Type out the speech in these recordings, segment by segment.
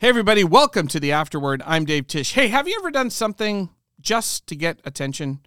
Hey, everybody, welcome to the Afterword. I'm Dave Tish. Hey, have you ever done something just to get attention?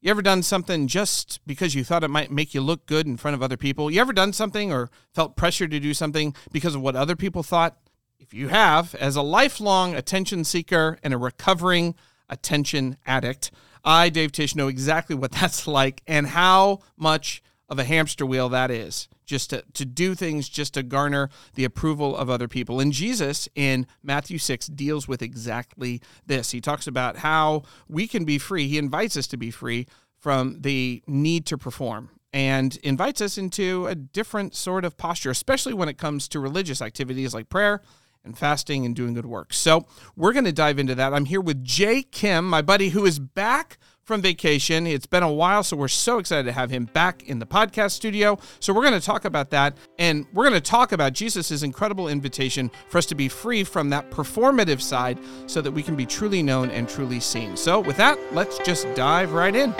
You ever done something just because you thought it might make you look good in front of other people? You ever done something or felt pressure to do something because of what other people thought? If you have, as a lifelong attention seeker and a recovering attention addict, I, Dave Tish, know exactly what that's like and how much of a hamster wheel that is just to, to do things just to garner the approval of other people. And Jesus in Matthew 6 deals with exactly this. He talks about how we can be free. He invites us to be free from the need to perform and invites us into a different sort of posture, especially when it comes to religious activities like prayer and fasting and doing good work. So, we're going to dive into that. I'm here with Jay Kim, my buddy who is back from vacation. It's been a while, so we're so excited to have him back in the podcast studio. So we're going to talk about that, and we're going to talk about Jesus' incredible invitation for us to be free from that performative side so that we can be truly known and truly seen. So, with that, let's just dive right in.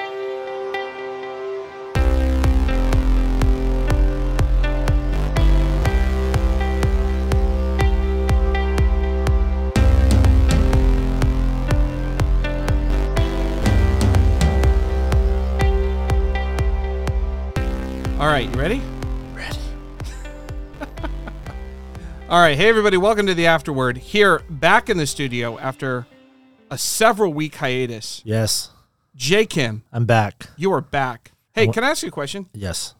Right, you ready? Ready. All right, hey everybody, welcome to the Afterword. Here, back in the studio after a several week hiatus. Yes, Jay Kim, I'm back. you are back. Hey, can I ask you a question? Yes.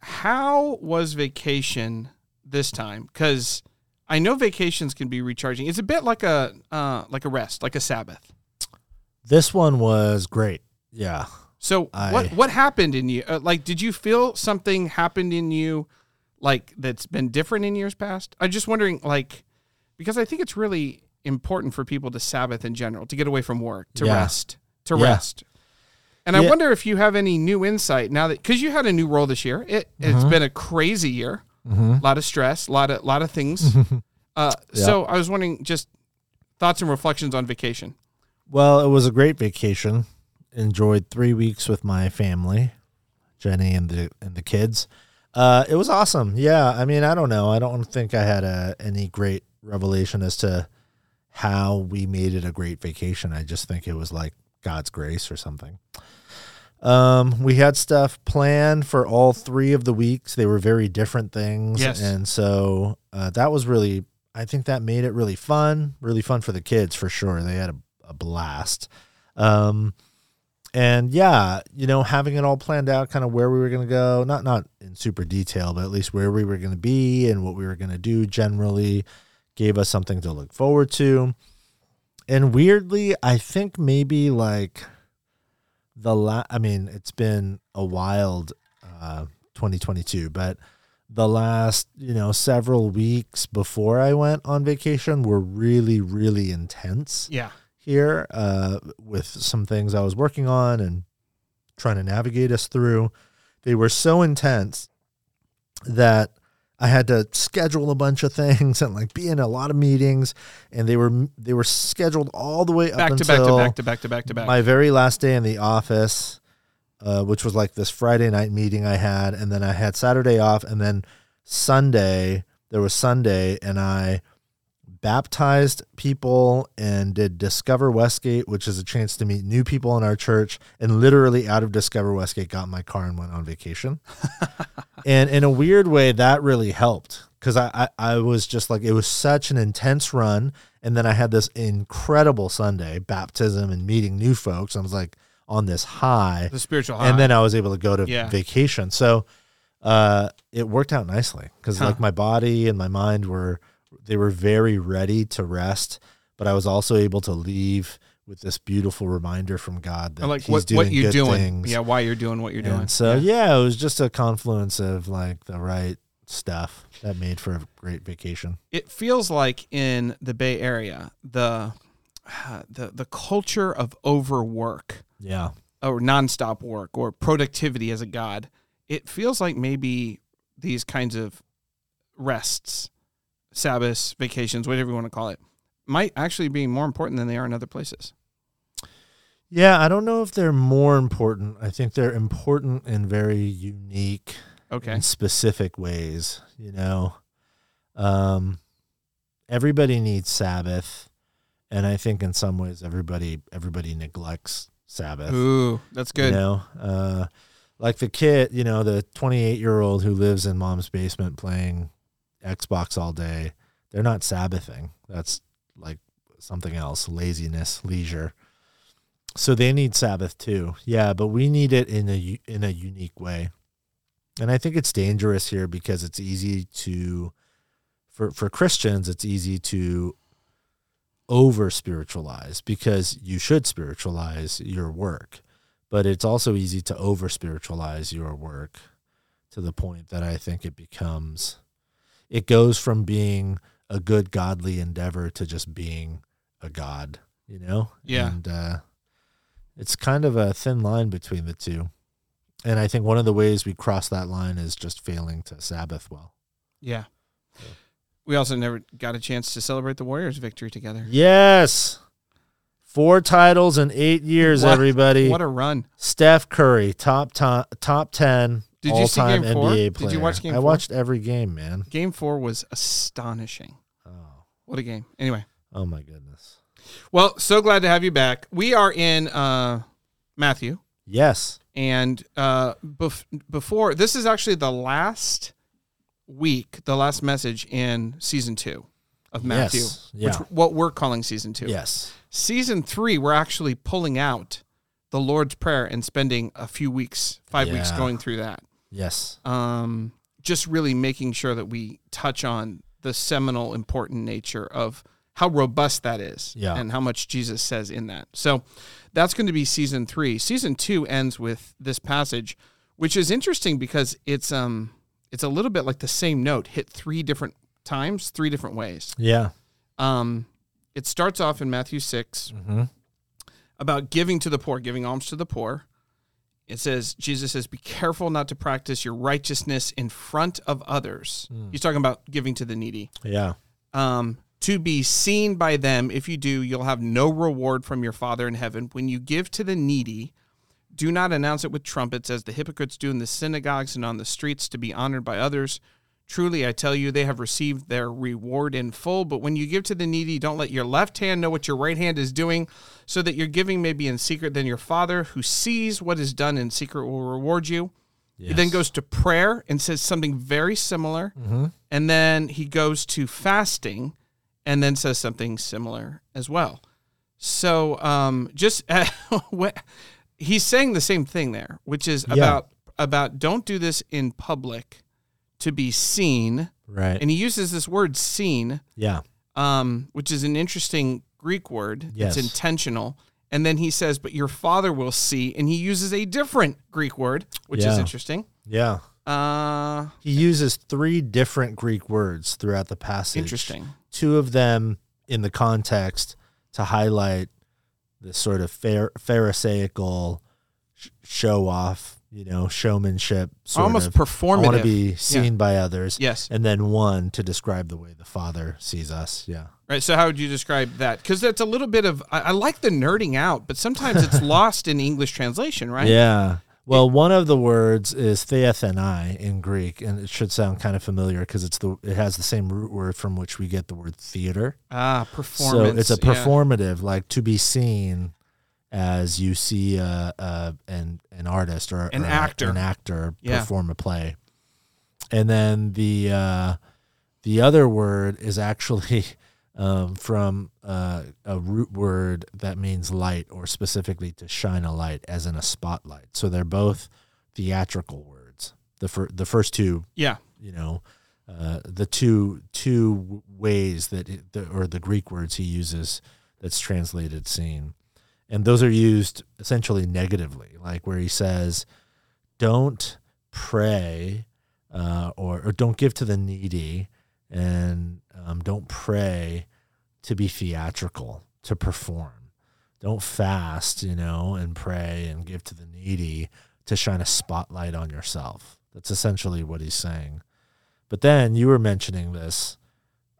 How was vacation this time? Because I know vacations can be recharging. It's a bit like a uh, like a rest, like a Sabbath. This one was great. Yeah. So I- what what happened in you? Uh, like, did you feel something happened in you, like that's been different in years past? I'm just wondering, like, because I think it's really important for people to Sabbath in general, to get away from work, to Yeah. rest, to Yeah. rest. And I wonder if you have any new insight now that because you had a new role this year. It it's Mhm. been a crazy year, Mm-hmm. a lot of stress, a lot of lot of things. uh, So I was wondering, just thoughts and reflections on vacation. Well, it was a great vacation. Enjoyed three weeks with my family, Jenny and the and the kids. Uh, it was awesome. Yeah. I mean, I don't know. I don't think I had a, any great revelation as to how we made it a great vacation. I just think it was like God's grace or something. Um, we had stuff planned for all three of the weeks. They were very different things. Yes. And so uh, that was really, I think that made it really fun, really fun for the kids for sure. They had a, a blast. Um, and yeah, you know, having it all planned out, kind of where we were going to go, not not in super detail, but at least where we were going to be and what we were going to do generally, gave us something to look forward to. And weirdly, I think maybe like the la I mean, it's been a wild uh 2022, but the last, you know, several weeks before I went on vacation were really really intense Yeah. Here uh, with some things I was working on and trying to navigate us through. They were so intense that I had to schedule a bunch of things and like be in a lot of meetings, and they were they were scheduled all the way up Back to back to back to back to back to back. my very last day in the office, uh, which was like this Friday night meeting I had, and then I had Saturday off, and then Sunday there was Sunday, and I baptized people and did Discover Westgate, which is a chance to meet new people in our church, and literally out of Discover Westgate got my car and went on vacation. and in a weird way, that really helped because I, I I was just like it was such an intense run, and then I had this incredible Sunday baptism and meeting new folks. I was like on this high, the spiritual high. and then I was able to go to Yeah. vacation. So uh, it worked out nicely because Huh. like my body and my mind were they were very ready to rest, but I was also able to leave with this beautiful reminder from God that like He's what doing what you're good doing. things. Yeah, why you're doing what you're And doing. So yeah. it was just a confluence of like the right stuff that made for a great vacation. it feels like in the Bay Area, the the the culture of overwork Yeah. or nonstop work or productivity as a god, it feels like maybe these kinds of rests, Sabbaths, vacations, whatever you want to call it, might actually be more important than they are in other places. Yeah, I don't know if they're more important. I think they're important in very unique Okay. in specific ways, you know. Um everybody needs Sabbath, and I think in some ways everybody everybody neglects Sabbath. Ooh, that's good. You know, uh, like the kid, you know, the 28 year old who lives in mom's basement playing Xbox all day. They're not Sabbathing. That's like something else, laziness, leisure. So they need Sabbath too. Yeah, but we need it in a in a unique way. And I think it's dangerous here because it's easy to for for Christians it's easy to over spiritualize because you should spiritualize your work. But it's also easy to over spiritualize your work to the point that I think it becomes it goes from being a good godly endeavor to just being a god, you know? Yeah. And uh it's kind of a thin line between the two. And I think one of the ways we cross that line is just failing to Sabbath well. Yeah. Yeah. We also never got a chance to celebrate the Warriors' victory together. Yes. Four titles in eight years, What- everybody. What a run! Steph Curry, top top, top ten Did you see Game Four? NBA Did you watch Game I Four? watched every game, man. Game four was astonishing. Oh, What a game! Anyway, oh my goodness. well, so glad to have you back. We are in uh, Matthew, Yes. and uh, bef- before this is actually the last week, the last message in season two of Matthew, Yes. Yeah. which what we're calling season two. Yes. Season three, we're actually pulling out the Lord's Prayer and spending a few weeks, five weeks, going through that. Yes. um, just really making sure that we touch on the seminal important nature of how robust that is Yeah. and how much Jesus says in that. So that's going to be season three. Season two ends with this passage, which is interesting because it's um it's a little bit like the same note hit three different times, three different ways. Yeah. Um, it starts off in Matthew six Mm-hmm. about giving to the poor, giving alms to the poor. It says, Jesus says, be careful not to practice your righteousness in front of others. He's talking about giving to the needy. Yeah. Um, to be seen by them. If you do, you'll have no reward from your Father in heaven. When you give to the needy, do not announce it with trumpets as the hypocrites do in the synagogues and on the streets to be honored by others. Truly, I tell you, they have received their reward in full. But when you give to the needy, don't let your left hand know what your right hand is doing, so that your giving may be in secret. Then your Father, who sees what is done in secret, will reward you. He then goes to prayer and says something very similar. Mhm. And then he goes to fasting and then says something similar as well. So um, just he's saying the same thing there, which is Yeah. about about don't do this in public to be seen. Right. And he uses this word seen, yeah. um, which is an interesting Greek word. Yes. It's intentional. And then he says, but your father will see. And he uses a different Greek word, which is interesting. Yeah. Uh, He uses three different Greek words throughout the passage. interesting. Two of them in the context to highlight the sort of phar- pharisaical sh- show off, you know, showmanship. Sort Almost of. performative. I want to be seen by others. Yes. And then one to describe the way the Father sees us. Yeah. Right. So, how would you describe that? Because that's a little bit of, I, I like the nerding out, but sometimes it's lost in English translation, right? Yeah. Well, one of the words is theathenai in Greek, and it should sound kind of familiar because it's the it has the same root word from which we get the word theater. Ah, performance. So it's a yeah. performative, like to be seen as you see a, an an artist or An or actor. an actor Yeah. perform a play. And then the uh, the other word is actually um, from uh, a root word that means light, or specifically to shine a light, as in a spotlight. So they're both theatrical words. The fir- the first two Yeah. you know uh, the two two ways that it, the, or the Greek words he uses that's translated seen, and those are used essentially negatively, like where he says, "Don't pray," uh, or or don't give to the needy, and um, don't pray to be theatrical to perform. Don't fast, you know, and pray and give to the needy to shine a spotlight on yourself. That's essentially what he's saying. But then you were mentioning this,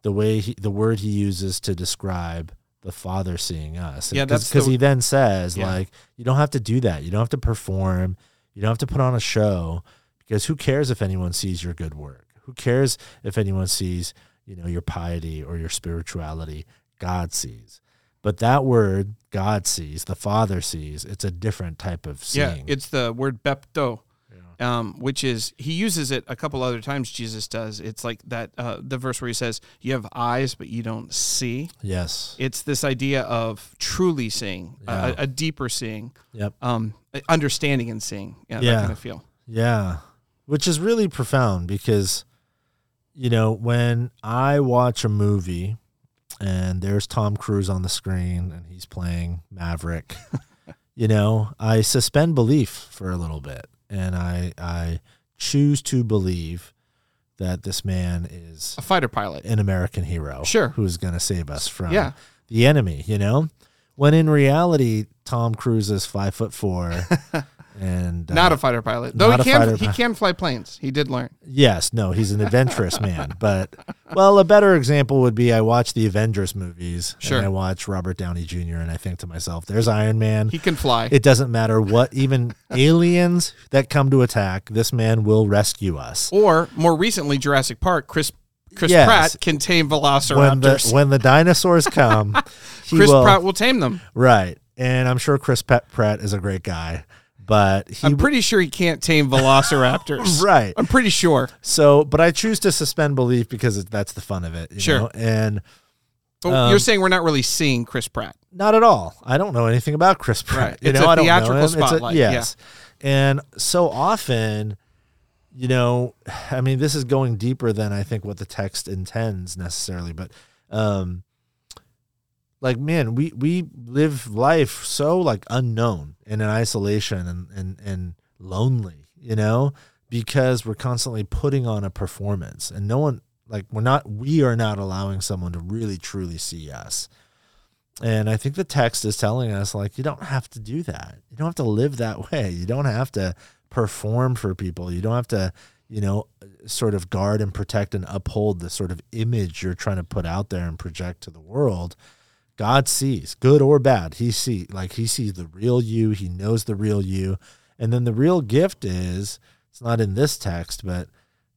the way he, the word he uses to describe the Father seeing us. Yeah, that's because he then says Yeah. like, you don't have to do that. You don't have to perform. You don't have to put on a show because who cares if anyone sees your good work? Who cares if anyone sees you know, your piety or your spirituality. God sees. But that word, God sees, the Father sees, it's a different type of seeing. Yeah, it's the word blepo, um, which is he uses it a couple other times. Jesus does. It's like that uh, the verse where he says, "You have eyes, but you don't see." yes. It's this idea of truly seeing, a- Yeah. a, a deeper seeing, Yep. um, understanding and seeing. Yeah, Yeah. that kind of feel. Yeah. Which is really profound because, you know, when I watch a movie and there's Tom Cruise on the screen and he's playing Maverick, you know, I suspend belief for a little bit and I I choose to believe that this man is A fighter pilot. an American hero. Sure. Who's going to save us from Yeah. the enemy, you know? When in reality, Tom Cruise is five foot four and Not uh, a fighter pilot, though he can. He can fly planes. He did learn. Yes, no, he's an adventurous man. But well, a better example would be I watch the Avengers movies Sure. and I watch Robert Downey Jr. and I think to myself, there's Iron Man. He can fly. It doesn't matter what even aliens that come to attack, this man will rescue us. or more recently, Jurassic Park. Chris Chris Yes. Pratt can tame When the velociraptors. when the dinosaurs come, Chris will Pratt will tame them. right. And I'm sure Chris Pratt is a great guy, but he I'm pretty sure he can't tame velociraptors. right. I'm pretty sure. So, but I choose to suspend belief because that's the fun of it. you Sure. know? And But Um, you're saying we're not really seeing Chris Pratt. Not at all. I don't know anything about Chris Pratt. Right. You It's know, a I don't know theatrical him. It's a- spotlight, yeah. yes. And so often, you know, I mean, this is going deeper than I think what the text intends necessarily, but um like man, we we live life so like unknown and in isolation and and and lonely, you know, because we're constantly putting on a performance and no one like we're not we are not allowing someone to really truly see us. And I think the text is telling us, like, you don't have to do that. You don't have to live that way. You don't have to perform for people. You don't have to, you know, sort of guard and protect and uphold the sort of image you're trying to put out there and project to the world. God sees, good or bad. He see like he sees the real you. He knows the real you. And then the real gift is it's not in this text, but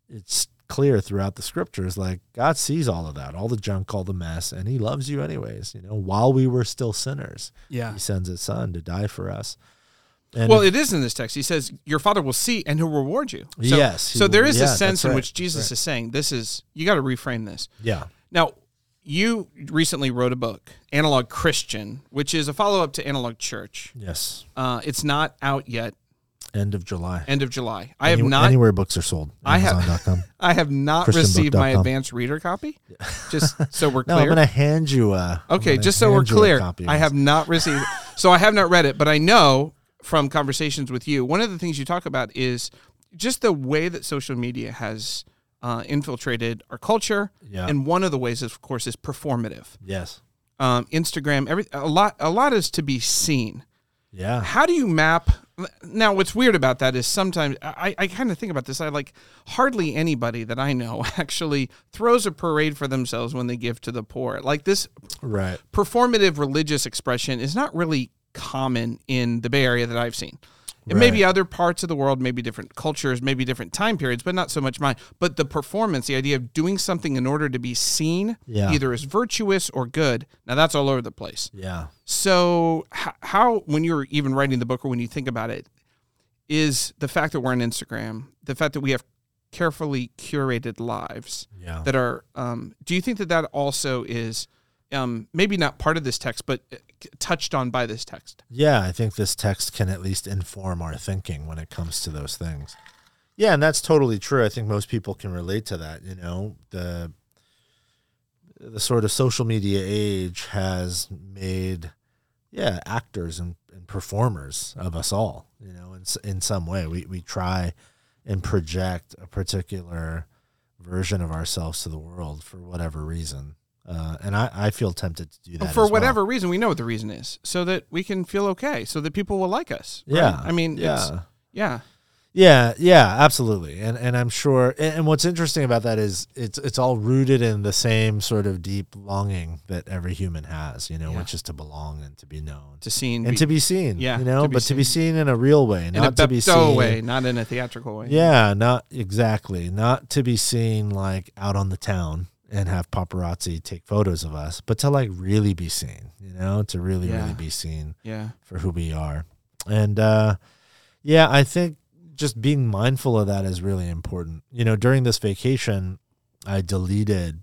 it's clear throughout the scriptures like God sees all of that, all the junk, all the mess, and he loves you anyways, you know, while we were still sinners. Yeah. He sends his son to die for us. And Well, if- it is in this text. He says, "Your Father will see, and He'll reward you." So, Yes, So there will. is Yeah, a that's sense in which Jesus is saying, "This is you got to reframe this." yeah. Now, you recently wrote a book, Analog Christian, which is a follow up to Analog Church. Yes. Uh, it's not out yet. End of July. End of July. I have not. anywhere books are sold. I have-. I have not received my advanced reader copy. Just so we're No. I'm gonna hand you a Okay, just so we're hand you a clear, I have not received. so I have not read it, but I know from conversations with you, one of the things you talk about is just the way that social media has uh, infiltrated our culture, Yeah. and one of the ways, of course, is performative. Yes. Um, Instagram, every a lot, a lot is to be seen. Yeah. How do you map? Now, what's weird about that is sometimes I, I kind of think about this. I like hardly anybody that I know actually throws a parade for themselves when they give to the poor. Like this Right. performative religious expression is not really common in the Bay Area that I've seen. It may be other parts of the world, maybe different cultures, maybe different time periods, but not so much mine. But the performance, the idea of doing something in order to be seen, Yeah. either as virtuous or good, now that's all over the place. Yeah. So, how, when you're even writing the book or when you think about it, is the fact that we're on Instagram, the fact that we have carefully curated lives Yeah. that are, um, do you think that that also is um, maybe not part of this text, but uh, touched on by this text? Yeah, I think this text can at least inform our thinking when it comes to those things. Yeah, and that's totally true. I think most people can relate to that. You know, the the sort of social media age has made, yeah, actors and, and performers of us all. You know, in in some way, we we try and project a particular version of ourselves to the world for whatever reason. Uh, and I, I feel tempted to do that For as well. whatever reason, we know what the reason is, so that we can feel okay, so that people will like us. right? Yeah, I mean, yeah. yeah. Yeah, yeah, absolutely. And and I'm sure and, what's interesting about that is it's it's all rooted in the same sort of deep longing that every human has, you know, Yeah. which is to belong and to be known. To seen and to be seen. yeah, You know, to be but to be seen in a real way, in not to be seen way, not in a theatrical way. Yeah, not exactly. Not to be seen like out on the town and have paparazzi take photos of us, but to like really be seen, you know, to really, Yeah. really be seen Yeah. for who we are. And uh, yeah, I think just being mindful of that is really important. You know, during this vacation, I deleted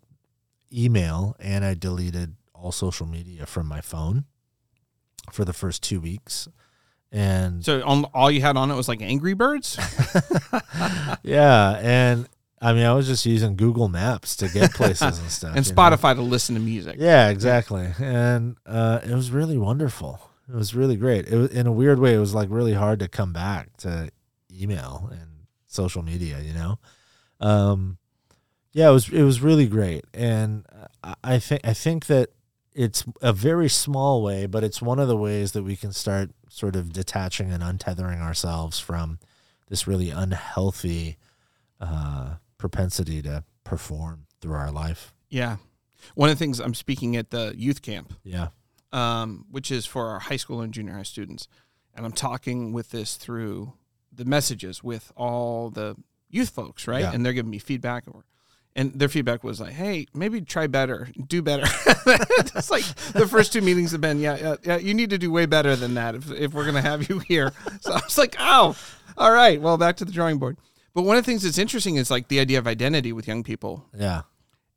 email and I deleted all social media from my phone for the first two weeks. And So on, all you had on it was like Angry Birds. yeah, and I mean, I was just using Google Maps to get places and stuff. and you know? Spotify to listen to music. Yeah, exactly. And uh, it was really wonderful. It was really great. It was in a weird way. It was like really hard to come back to email and social media. You know, um, yeah, it was it was really great. And I, I think I think that it's a very small way, but it's one of the ways that we can start sort of detaching and untethering ourselves from this really unhealthy uh, propensity to perform through our life. Yeah. One of the things I'm speaking at the youth camp, Yeah. um, which is for our high school and junior high students, and I'm talking with this through the messages with all the youth folks, right? Yeah. And they're giving me feedback, or, and their feedback was like, "Hey, maybe try better, do better." it's like the first two meetings have been, yeah, yeah, yeah, you need to do way better than that if if we're gonna have you here. So I was like, "Oh, all right, well, back to the drawing board." But one of the things that's interesting is like the idea of identity with young people Yeah.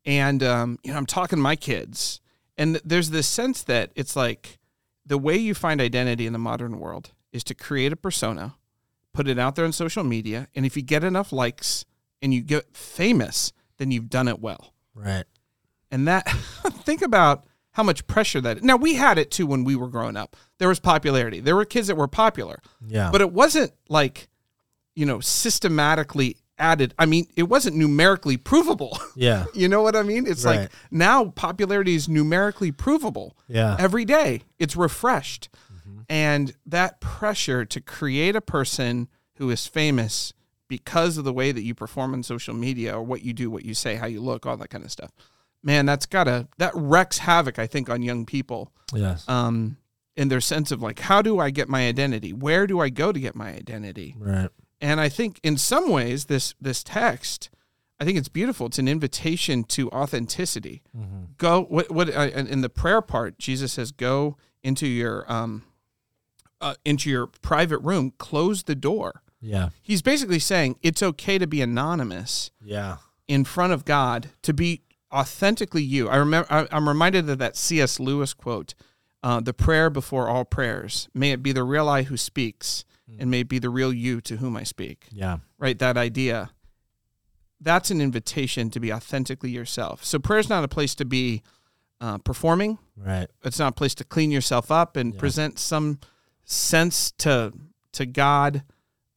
and um, you know i'm talking to my kids and there's this sense that it's like the way you find identity in the modern world is to create a persona put it out there on social media and if you get enough likes and you get famous then you've done it well Right. and that think about how much pressure that now we had it too when we were growing up there was popularity there were kids that were popular Yeah. but it wasn't like you know systematically added i mean it wasn't numerically provable yeah. You know what I mean? It's Right. like now popularity is numerically provable. Yeah. Every day it's refreshed. Mm-hmm. And that pressure to create a person who is famous because of the way that you perform on social media or what you do, what you say, how you look, all that kind of stuff. Man, that's gotta that wrecks havoc, I think, on young people. Yes. Um in their sense of like, how do I get my identity? Where do I go to get my identity? Right. And I think in some ways this this text, I think it's beautiful. It's an invitation to authenticity. Mm-hmm. Go what what uh, in the prayer part, Jesus says, "Go into your um uh, into your private room, close the door." Yeah. He's basically saying it's okay to be anonymous Yeah. in front of God, to be authentically you. I remember I, I'm reminded of that C.S. Lewis quote, uh, "The prayer before all prayers, may it be the real I who speaks, and may be the real you to whom I speak." Yeah. right? That idea. That's an invitation to be authentically yourself. So prayer is not a place to be uh, performing. Right. It's not a place to clean yourself up and Yeah. present some sense to to God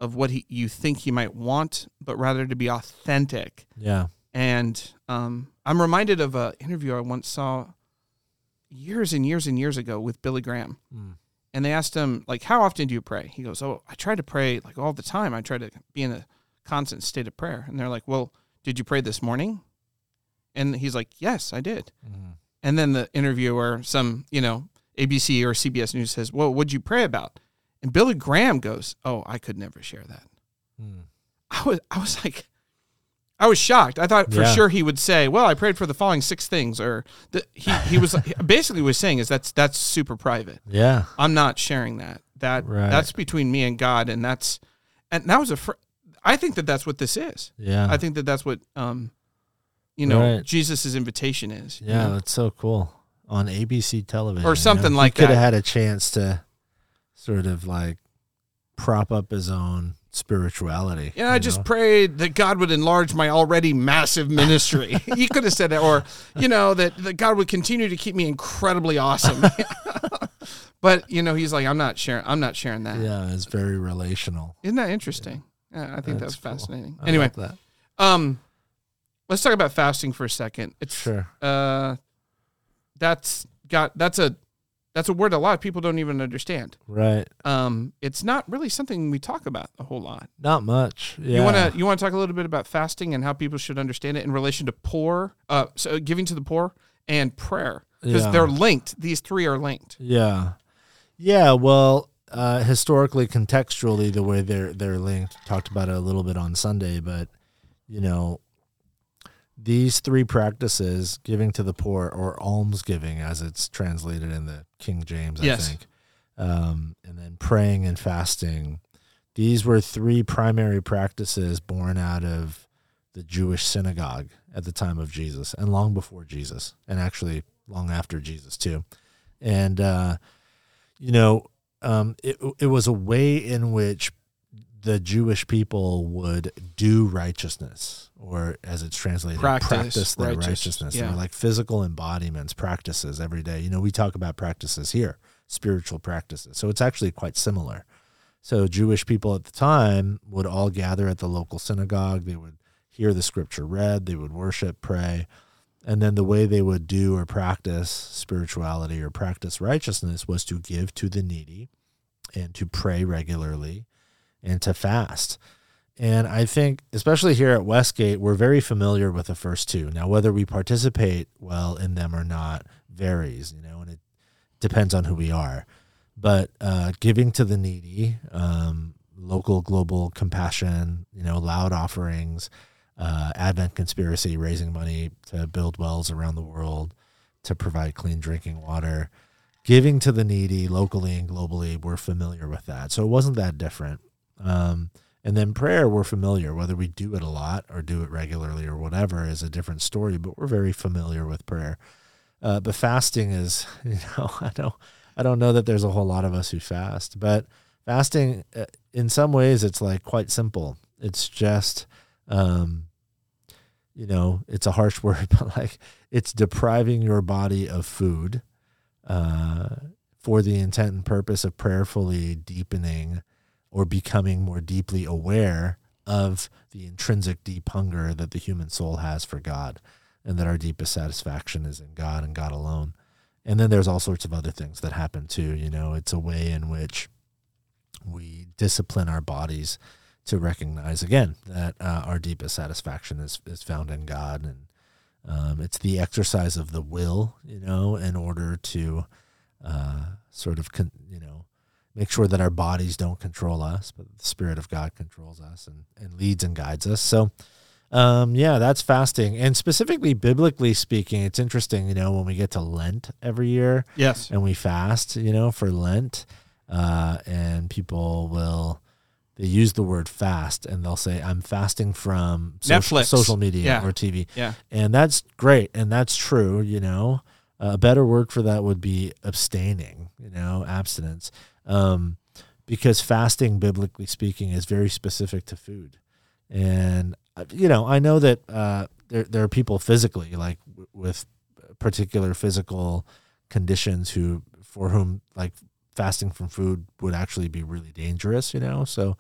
of what he, you think He might want, but rather to be authentic. Yeah. And um, I'm reminded of an interview I once saw years and years and years ago with Billy Graham Mm. And they asked him like how often do you pray? He goes oh i try to pray like all the time. I try to be in a constant state of prayer. And they're like well did you pray this morning? And he's like yes i did. Mhm. and then the interviewer some you know abc or cbs news says well what'd you pray about? And billy graham goes oh i could never share that. Mm. i was i was like I was shocked. I thought for Yeah. sure he would say, "Well, I prayed for the following six things," or the, he he was basically was saying is that's that's super private. Yeah. I'm not sharing that. That Right. that's between me and God, and that's and that was a. Fr- I think that that's what this is. Yeah. I think that that's what um, you know, Right. Jesus's invitation is. you yeah. know? That's so cool on ABC television Or something like Could that. Could have had a chance to sort of like prop up his own spirituality. Yeah, I just know? prayed that God would enlarge my already massive ministry. he could have said that, or you know, that, that God would continue to keep me incredibly awesome. but you know, he's like, I'm not sharing. I'm not sharing that. yeah, it's very relational. Isn't that interesting? Yeah, I think That's that's, cool. fascinating. I anyway, like that. um, let's talk about fasting for a second. It's Sure. uh, that's got that's a that's a word a lot of people don't even understand. Right. Um, it's not really something we talk about a whole lot. Not much. Yeah. You want to you want to talk a little bit about fasting and how people should understand it in relation to poor, uh, so giving to the poor and prayer because Yeah. they're linked. These three are linked. Yeah. Yeah, well, uh, historically, contextually, the way they're they're linked, talked about it a little bit on Sunday, but you know, these three practices, giving to the poor or almsgiving, as it's translated in the King James, I Yes. think, um, and then praying and fasting, these were three primary practices born out of the Jewish synagogue at the time of Jesus and long before Jesus, and actually long after Jesus, too. And, uh, you know, um, it, it was a way in which the Jewish people would do righteousness, or as it's translated, Practice their righteous- righteousness. yeah. Like physical embodiments, practices every day. You know, we talk about practices here, spiritual practices. So it's actually quite similar. So Jewish people at the time would all gather at the local synagogue. They would hear the scripture read. They would worship, pray, and then the way they would do or practice spirituality or practice righteousness was to give to the needy and to pray regularly and to fast. And I think, especially here at Westgate, we're very familiar with the first two. Now, whether we participate well in them or not varies, you know, and it depends on who we are. But uh, giving to the needy, um, local, global compassion, you know, loud offerings, uh, Advent conspiracy, raising money to build wells around the world to provide clean drinking water, giving to the needy locally and globally, we're familiar with that. So it wasn't that different. Um, and then prayer, we're familiar. Whether we do it a lot or do it regularly or whatever is a different story, but we're very familiar with prayer. Uh, but fasting is, you know, I don't, I don't know that there's a whole lot of us who fast, but fasting, uh, in some ways, it's like quite simple. It's just, um, you know, it's a harsh word, but like it's depriving your body of food uh, for the intent and purpose of prayerfully deepening or becoming more deeply aware of the intrinsic deep hunger that the human soul has for God and that our deepest satisfaction is in God and God alone. And then there's all sorts of other things that happen too. You know, it's a way in which we discipline our bodies to recognize again that uh, our deepest satisfaction is, is found in God. And um, it's the exercise of the will, you know, in order to uh, sort of, con- you know, make sure that our bodies don't control us, but the Spirit of God controls us and, and leads and guides us. So, um, yeah, that's fasting. And specifically, biblically speaking, it's interesting, you know, when we get to Lent every year Yes. and we fast, you know, for Lent, uh, and people will, they use the word fast and they'll say, I'm fasting from social, Netflix. social media Yeah. or TV. Yeah. And that's great. And that's true, you know. a better word for that would be abstaining, you know, abstinence. Um, because fasting, biblically speaking, is very specific to food. And, uh, you know, I know that uh, there, there are people physically, like w- with particular physical conditions, who, for whom, like, fasting from food would actually be really dangerous, you know, so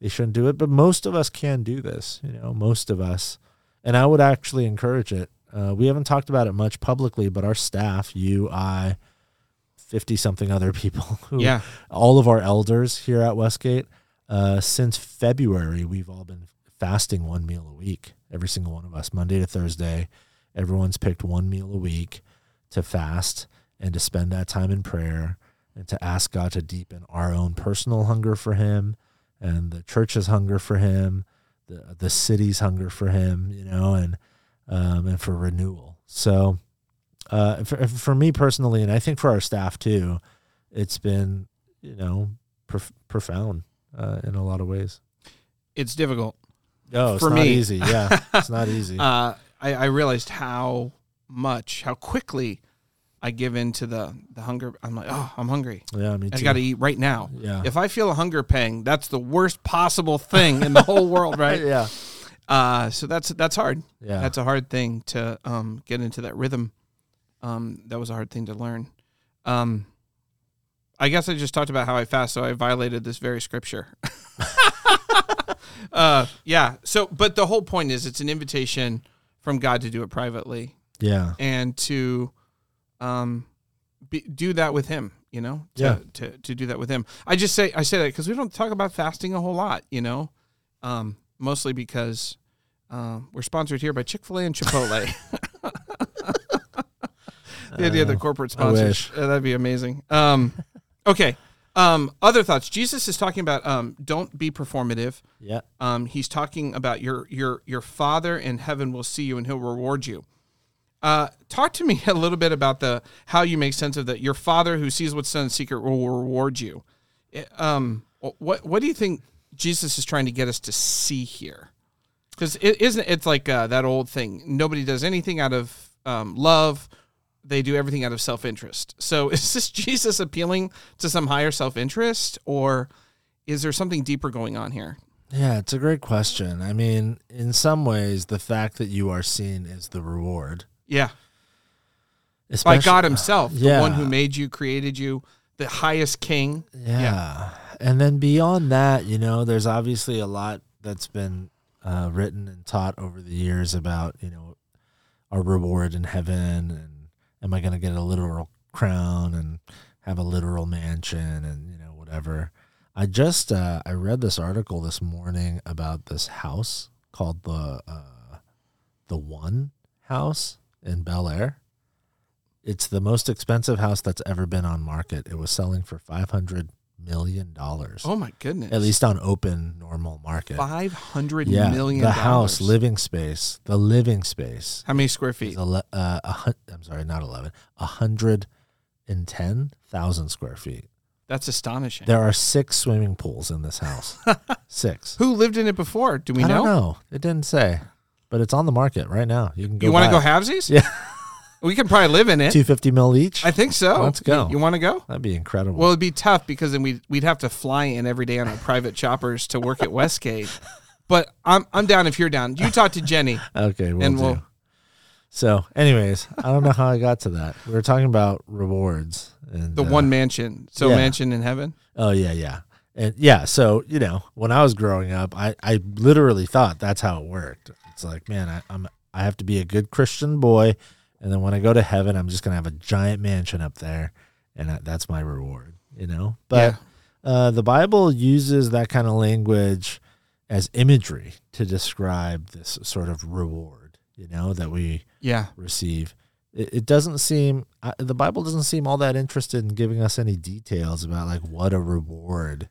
they shouldn't do it. But most of us can do this, you know, most of us. And I would actually encourage it. Uh, we haven't talked about it much publicly, but our staff, you, I, 50 something other people, who, Yeah. all of our elders here at Westgate, uh, since February, we've all been fasting one meal a week, every single one of us, Monday to Thursday. Everyone's picked one meal a week to fast and to spend that time in prayer and to ask God to deepen our own personal hunger for Him and the church's hunger for Him, the the city's hunger for Him, you know, and um, and for renewal. So, uh, for for me personally, and I think for our staff too, it's been you know prof- profound uh, in a lot of ways. It's difficult. No, it's For not me. easy. Yeah, it's not easy. Uh, I, I realized how much, how quickly I give in to the, the hunger. I'm like, oh, I'm hungry. yeah, me too. I got to eat right now. Yeah. If I feel a hunger pang, that's the worst possible thing in the whole world, right? Yeah. Uh, so that's that's hard. Yeah. That's a hard thing to um, get into that rhythm. Um, that was a hard thing to learn. Um, I guess I just talked about how I fast, so I violated this very scripture. uh, yeah. So, but the whole point is, it's an invitation from God to do it privately yeah. and to um, be, do that with Him. You know, to, Yeah. to to do that with Him. I just say I say that because we don't talk about fasting a whole lot. You know, um, mostly because um, we're sponsored here by Chick Fil A and Chipotle. the idea of the corporate Uh, sponsors. Uh, that'd be amazing. Um, okay, Um, other thoughts. Jesus is talking about um, don't be performative. Yeah. Um, he's talking about your your your Father in heaven will see you and He'll reward you. Uh, talk to me a little bit about the how you make sense of that. Your Father who sees what's done in secret will reward you. Um, what what do you think Jesus is trying to get us to see here? Because it isn't it's like uh, that old thing. Nobody does anything out of um, love. They do everything out of self interest. So is this Jesus appealing to some higher self interest, or is there something deeper going on here? Yeah, it's a great question. I mean, in some ways, the fact that you are seen is the reward. Yeah, by Especially, God Himself, the yeah. one who made you, created you, the highest King. Yeah. And then beyond that, you know, there's obviously a lot that's been uh, written and taught over the years about, you know, our reward in heaven and am I going to get a literal crown and have a literal mansion and, you know, whatever. I just, uh, I read this article this morning about this house called the, uh, the One House in Bel Air. It's the most expensive house that's ever been on market. It was selling for five hundred million dollars, Oh my goodness! at least on open normal market. five hundred yeah, million. the house, living space, the living space. How many square feet? ele- uh, a I'm sorry, not eleven. A hundred and ten thousand square feet. That's astonishing. There are six swimming pools in this house. six. Who lived in it before? Do we I know? don't. It didn't say, but it's on the market right now. You can go. You want to go halvesies? Yeah. we could probably live in it. Two fifty mil each. I think so. Let's go. You, want to go? That'd be incredible. Well, it'd be tough because then we'd we'd have to fly in every day on our private choppers to work at Westgate. But I'm I'm down if you're down. You talk to Jenny. Okay, we'll And do. we'll- So, anyways, I don't know how I got to that. We were talking about rewards and The uh, one mansion. So yeah. mansion in heaven. Oh yeah, yeah, and yeah. So you know, when I was growing up, I I literally thought that's how it worked. It's like, man, I, I'm I have to be a good Christian boy, and then when I go to heaven, I'm just gonna have a giant mansion up there, and I, that's my reward. You know, but uh, the Bible uses that kind of language as imagery to describe this sort of reward. You know that we Yeah. receive. It, it doesn't seem uh, the Bible doesn't seem all that interested in giving us any details about like what a reward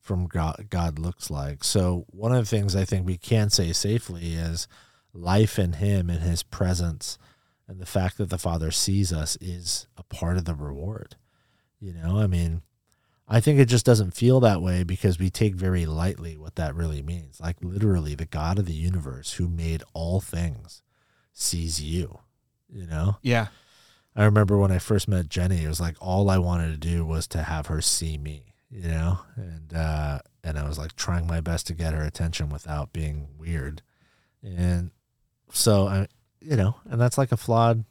from God, God looks like. So one of the things I think we can say safely is life in Him and His presence, and the fact that the Father sees us is a part of the reward. You know, I mean, I think it just doesn't feel that way because we take very lightly what that really means. Like literally, the God of the universe who made all things sees you. You know, Yeah. I remember when I first met Jenny, it was like all I wanted to do was to have her see me, you know, and uh, and I was like trying my best to get her attention without being weird, and so I, you know, and that's like a flawed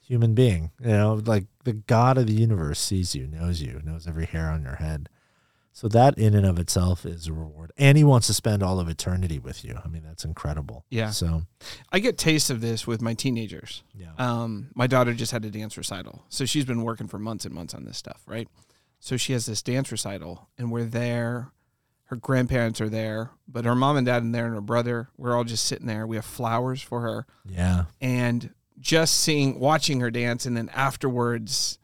human being, you know, like the God of the universe sees you, knows you, knows every hair on your head. So that in and of itself is a reward, and he wants to spend all of eternity with you. I mean, that's incredible. Yeah. So I get taste of this with my teenagers. yeah. Um, my daughter just had a dance recital, so she's been working for months and months on this stuff, right? So she has this dance recital, and we're there. Her grandparents are there, but her mom and dad and there and her brother. We're all just sitting there. We have flowers for her, yeah. and just seeing, watching her dance, and then afterwards,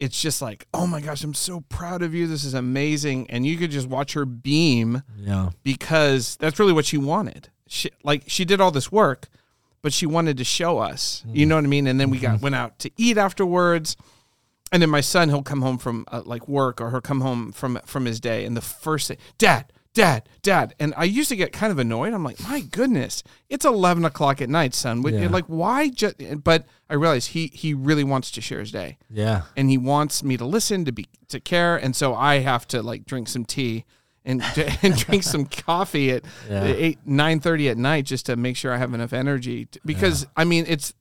it's just like, oh my gosh, I'm so proud of you. This is amazing, and you could just watch her beam Yeah. because that's really what she wanted. She, like she did all this work, but she wanted to show us. You mm-hmm. know what I mean? And then we got mm-hmm. went out to eat afterwards. And then my son, he'll come home from uh, like work, or he'll come home from from his day, and the first thing, Dad, Dad, Dad. And I used to get kind of annoyed. I'm like, my goodness, it's 11 o'clock at night, son. Yeah. Like, why? Just, but I realize he he really wants to share his day Yeah. and he wants me to listen to be to care and so i have to like drink some tea and, and drink some coffee at Yeah. eight nine thirty at night just to make sure i have enough energy to, because i mean it's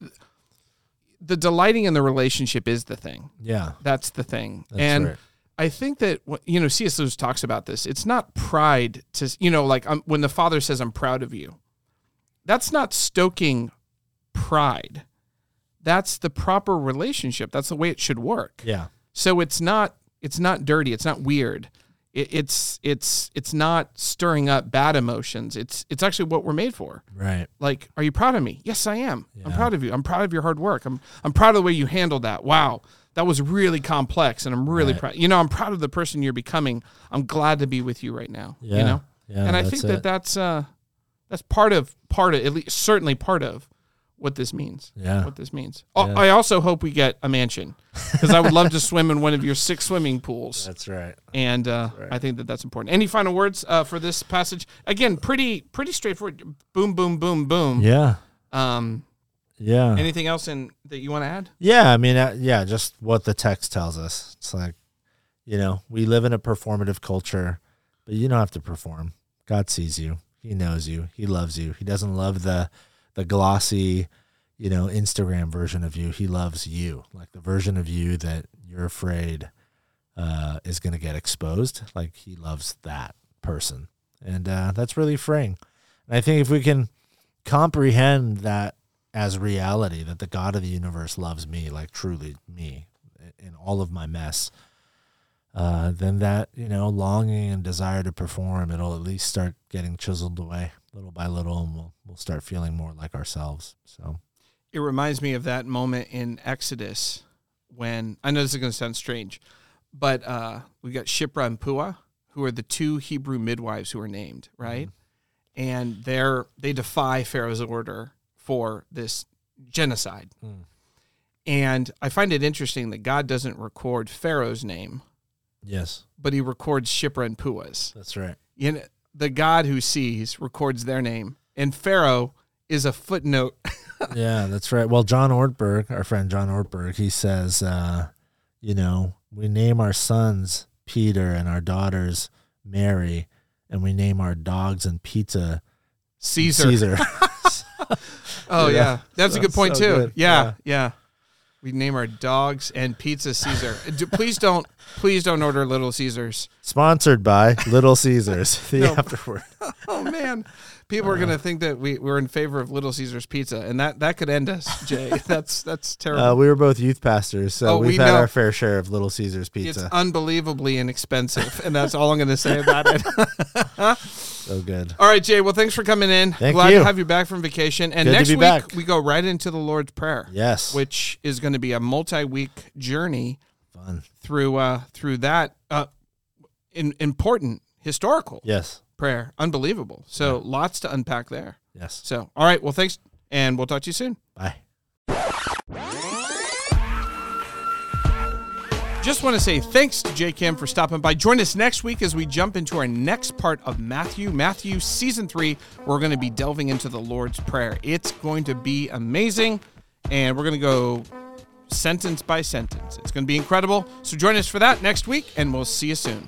the delighting in the relationship is the thing Yeah. that's the thing That's and right. I think that you know C.S. Lewis talks about this. It's not pride to you know like um, when the father says I'm proud of you. That's not stoking pride. That's the proper relationship. That's the way it should work. Yeah. So it's not it's not dirty. It's not weird. It, it's it's it's not stirring up bad emotions. It's it's actually what we're made for. Right. Like, are you proud of me? Yes, I am. I'm proud of you. I'm proud of your hard work. I'm I'm proud of the way you handled that. Wow, that was really complex, and I'm really Right. proud. You know, I'm proud of the person you're becoming. I'm glad to be with you right now. Yeah. You know, Yeah. and I think it. that that's uh, that's part of part of at least certainly part of what this means. Yeah. What this means. Oh, Yeah. I also hope we get a mansion because I would love to swim in one of your six swimming pools. That's right. and uh, right. I think that that's important. Any final words uh, for this passage? Again, pretty pretty straightforward. Boom, boom, boom, boom. Yeah. Um, Yeah. anything else in that you want to add? Yeah, I mean, uh, yeah, just what the text tells us. It's like, you know, we live in a performative culture, but you don't have to perform. God sees you. He knows you. He loves you. He doesn't love the the glossy, you know, Instagram version of you. He loves you, like the version of you that you're afraid uh, is going to get exposed. Like he loves that person, and uh, that's really freeing. And I think if we can comprehend that as reality that the God of the universe loves me, like truly me, in all of my mess, uh, then that you know longing and desire to perform, it'll at least start getting chiseled away little by little, and we'll we'll start feeling more like ourselves. So It reminds me of that moment in Exodus when I know this is going to sound strange, but uh, we got Shiphrah and Puah, who are the two Hebrew midwives who are named, right? And they're they defy Pharaoh's order for this genocide. Mm. And I find it interesting that God doesn't record Pharaoh's name, yes, but he records Shiphrah and Puah's. that's right. You know, the God who sees records their name, and Pharaoh is a footnote. yeah, that's right. Well, John Ortberg, our friend John Ortberg, he says, uh, you know, we name our sons Peter and our daughters Mary, and we name our dogs and pizza Caesar. Caesar. Oh yeah, Yeah. that's a good point so too. good. Yeah, Yeah. yeah, We name our dogs and pizza Caesar. Uh, Do- please don't, please don't order Little Caesars. Sponsored by Little Caesars. The No. afterward. Oh man, people are gonna think that we we're in favor of Little Caesars pizza, and that that could end us, Jay. That's that's terrible. Uh, we were both youth pastors, so Oh, we've we had know. our fair share of Little Caesars Pizza. it's unbelievably inexpensive, and that's all I'm going to say about it. so good. all right, Jay. Well, thanks for coming in. Thank Glad you. to have you back from vacation. And Good to next week back. we go right into the Lord's Prayer, Yes. which is going to be a multi-week journey Fun. through uh through that uh in, important historical Yes. Prayer. Unbelievable. So lots to unpack there. Yes. So all right. Well, thanks, and we'll talk to you soon. Bye. Just want to say thanks to Jay Kim for stopping by. Join us next week as we jump into our next part of Matthew, Matthew season three. We're going to be delving into the Lord's Prayer. It's going to be amazing, and we're going to go sentence by sentence. It's going to be incredible. So join us for that next week, and we'll see you soon.